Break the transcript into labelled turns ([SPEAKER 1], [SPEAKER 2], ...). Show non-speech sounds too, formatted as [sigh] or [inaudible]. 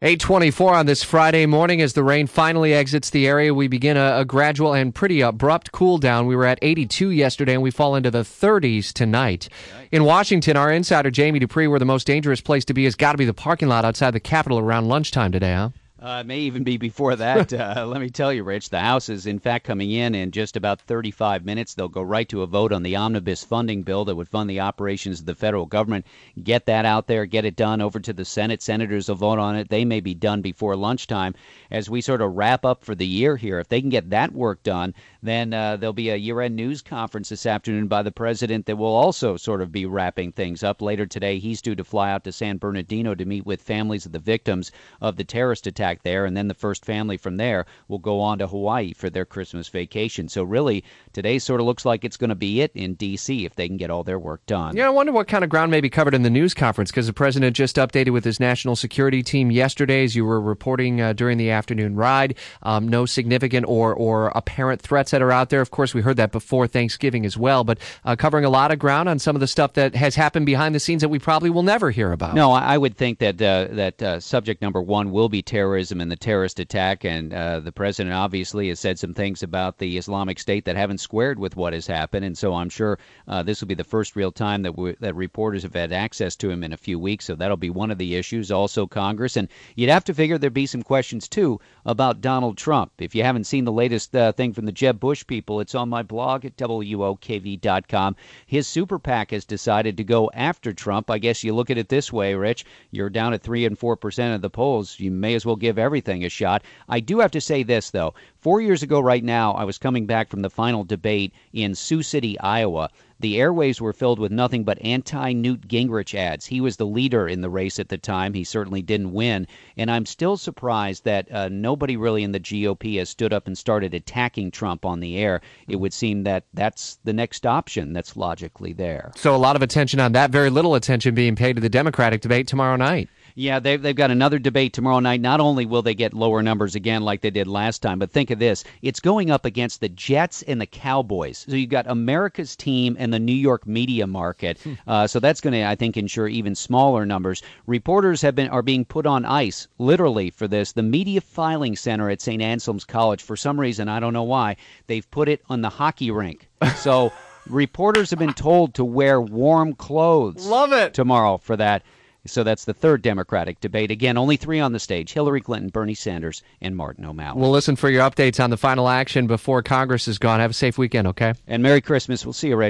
[SPEAKER 1] 824 on this Friday morning as the rain finally exits the area. We begin a, a, gradual and pretty abrupt cool down. We were at 82 yesterday and we fall into the 30s tonight. In Washington, our insider Jamie Dupree, where the most dangerous place to be has got to be the parking lot outside the Capitol around lunchtime today, huh?
[SPEAKER 2] Uh, it may even be before that. [laughs] Uh, let me tell you, Rich, the House is in fact coming in in just about 35 minutes. They'll go right to a vote on the omnibus funding bill that would fund the operations of the federal government. Get that out there, get it done over to the Senate. Senators will vote on it. They may be done before lunchtime as we sort of wrap up for the year here. If they can get that work done, then uh, there'll be a year end news conference this afternoon by the president that will also sort of be wrapping things up. Later today, he's due to fly out to San Bernardino to meet with families of the victims of the terrorist attack there. And then the first family from there will go on to Hawaii for their Christmas vacation. So, really, today sort of looks like it's going to be it in D.C. if they can get all their work done.
[SPEAKER 1] Yeah, I wonder what kind of ground may be covered in the news conference because the president just updated with his national security team yesterday, as you were reporting uh, during the afternoon ride. Um, no significant or, or apparent threats that are out there. Of course, we heard that before Thanksgiving as well, but uh, covering a lot of ground on some of the stuff that has happened behind the scenes that we probably will never hear about.
[SPEAKER 2] No, I would think that uh, that uh, subject number one will be terrorism and the terrorist attack, and uh, the president obviously has said some things about the Islamic State that haven't squared with what has happened, and so I'm sure uh, this will be the first real time that we, that reporters have had access to him in a few weeks. So that'll be one of the issues. Also, Congress, and you'd have to figure there'd be some questions too about Donald Trump. If you haven't seen the latest uh, thing from the Jeb Bush people. It's on my blog at WOKV.com. His super PAC has decided to go after Trump. I guess you look at it this way, Rich. You're down at 3 and 4% of the polls. You may as well give everything a shot. I do have to say this, though. Four years ago, right now, I was coming back from the final debate in Sioux City, Iowa. The airwaves were filled with nothing but anti Newt Gingrich ads. He was the leader in the race at the time. He certainly didn't win. And I'm still surprised that uh, nobody really in the GOP has stood up and started attacking Trump on the air. It would seem that that's the next option that's logically there.
[SPEAKER 1] So a lot of attention on that, very little attention being paid to the Democratic debate tomorrow night.
[SPEAKER 2] Yeah, they've, they've got another debate tomorrow night. Not only will they get lower numbers again like they did last time, but think of this it's going up against the Jets and the Cowboys. So you've got America's team and the New York media market. Hmm. Uh, so that's going to, I think, ensure even smaller numbers. Reporters have been are being put on ice, literally, for this. The Media Filing Center at St. Anselm's College, for some reason, I don't know why, they've put it on the hockey rink. [laughs] So. reporters have been told to wear warm clothes.
[SPEAKER 1] Love it.
[SPEAKER 2] Tomorrow for that. So that's the third Democratic debate. Again, only three on the stage Hillary Clinton, Bernie Sanders, and Martin O'Malley.
[SPEAKER 1] We'll listen for your updates on the final action before Congress is gone. Have a safe weekend, okay?
[SPEAKER 2] And Merry Christmas. We'll see you, Rich.